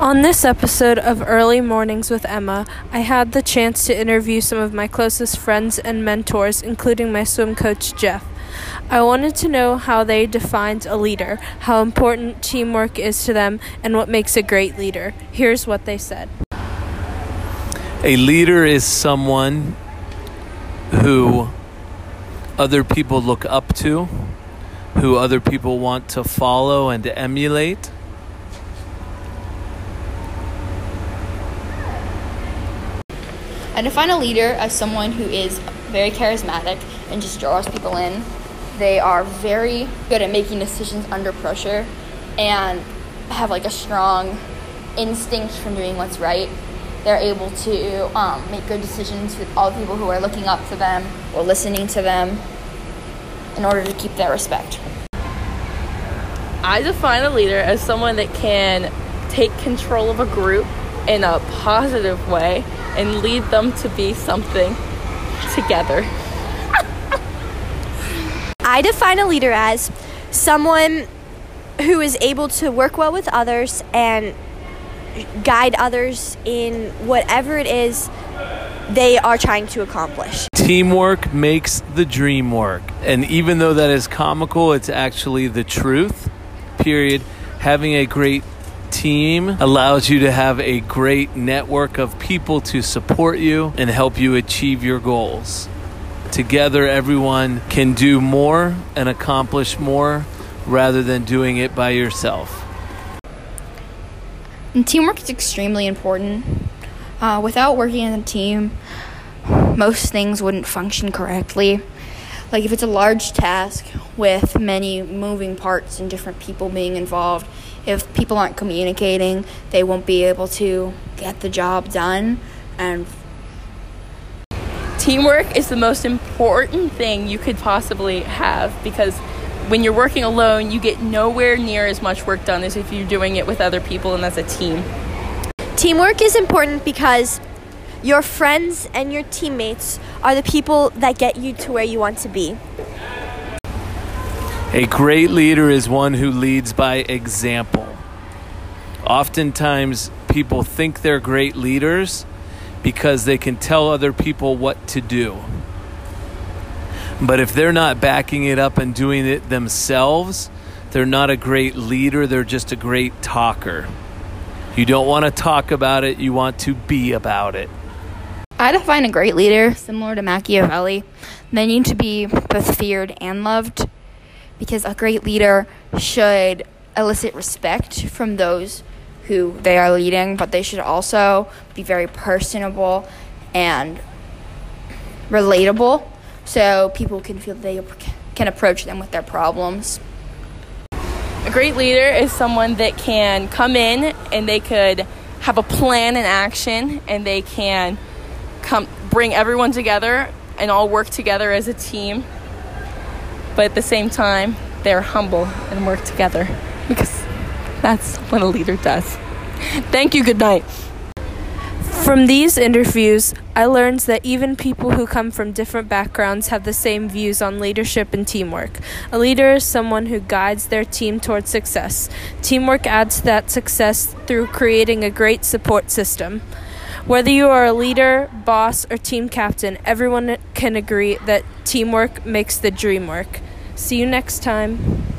On this episode of Early Mornings with Emma, I had the chance to interview some of my closest friends and mentors, including my swim coach, Jeff. I wanted to know how they defined a leader, how important teamwork is to them, and what makes a great leader. Here's what they said A leader is someone who other people look up to, who other people want to follow and emulate. I define a leader as someone who is very charismatic and just draws people in. They are very good at making decisions under pressure and have like a strong instinct from doing what's right. They're able to um, make good decisions with all the people who are looking up to them or listening to them in order to keep their respect. I define a leader as someone that can take control of a group in a positive way and lead them to be something together. I define a leader as someone who is able to work well with others and guide others in whatever it is they are trying to accomplish. Teamwork makes the dream work. And even though that is comical, it's actually the truth. Period. Having a great team allows you to have a great network of people to support you and help you achieve your goals. Together, everyone can do more and accomplish more rather than doing it by yourself. And teamwork is extremely important. Uh, without working in a team, most things wouldn't function correctly. Like if it's a large task with many moving parts and different people being involved, if people aren't communicating, they won't be able to get the job done. And teamwork is the most important thing you could possibly have because when you're working alone, you get nowhere near as much work done as if you're doing it with other people and as a team. Teamwork is important because your friends and your teammates are the people that get you to where you want to be. A great leader is one who leads by example. Oftentimes, people think they're great leaders because they can tell other people what to do. But if they're not backing it up and doing it themselves, they're not a great leader, they're just a great talker. You don't want to talk about it, you want to be about it. I define a great leader similar to Machiavelli. They need to be both feared and loved because a great leader should elicit respect from those who they are leading, but they should also be very personable and relatable so people can feel they can approach them with their problems. A great leader is someone that can come in and they could have a plan and action and they can come bring everyone together and all work together as a team but at the same time, they're humble and work together because that's what a leader does. Thank you. Good night. From these interviews, I learned that even people who come from different backgrounds have the same views on leadership and teamwork. A leader is someone who guides their team towards success. Teamwork adds to that success through creating a great support system. Whether you are a leader, boss, or team captain, everyone can agree that teamwork makes the dream work. See you next time.